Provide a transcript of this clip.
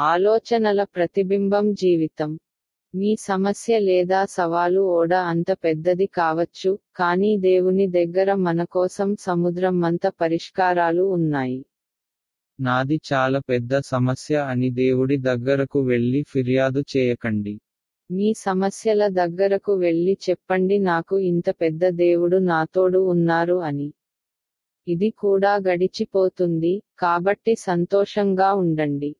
ఆలోచనల ప్రతిబింబం జీవితం. మీ సమస్య లేదా సవాలు ఓడ అంత పెద్దది కావచ్చు కానీ దేవుని దగ్గర మన కోసం సముద్రం అంత పరిష్కారాలు ఉన్నాయి. నాది చాలా పెద్ద సమస్య అని దేవుడి దగ్గరకు వెళ్ళి ఫిర్యాదు చేయకండి. మీ సమస్యల దగ్గరకు వెళ్ళి చెప్పండి నాకు ఇంత పెద్ద దేవుడు నాతోడు ఉన్నారు అని. ఇది కూడా గడిచిపోతుంది కాబట్టి సంతోషంగా ఉండండి.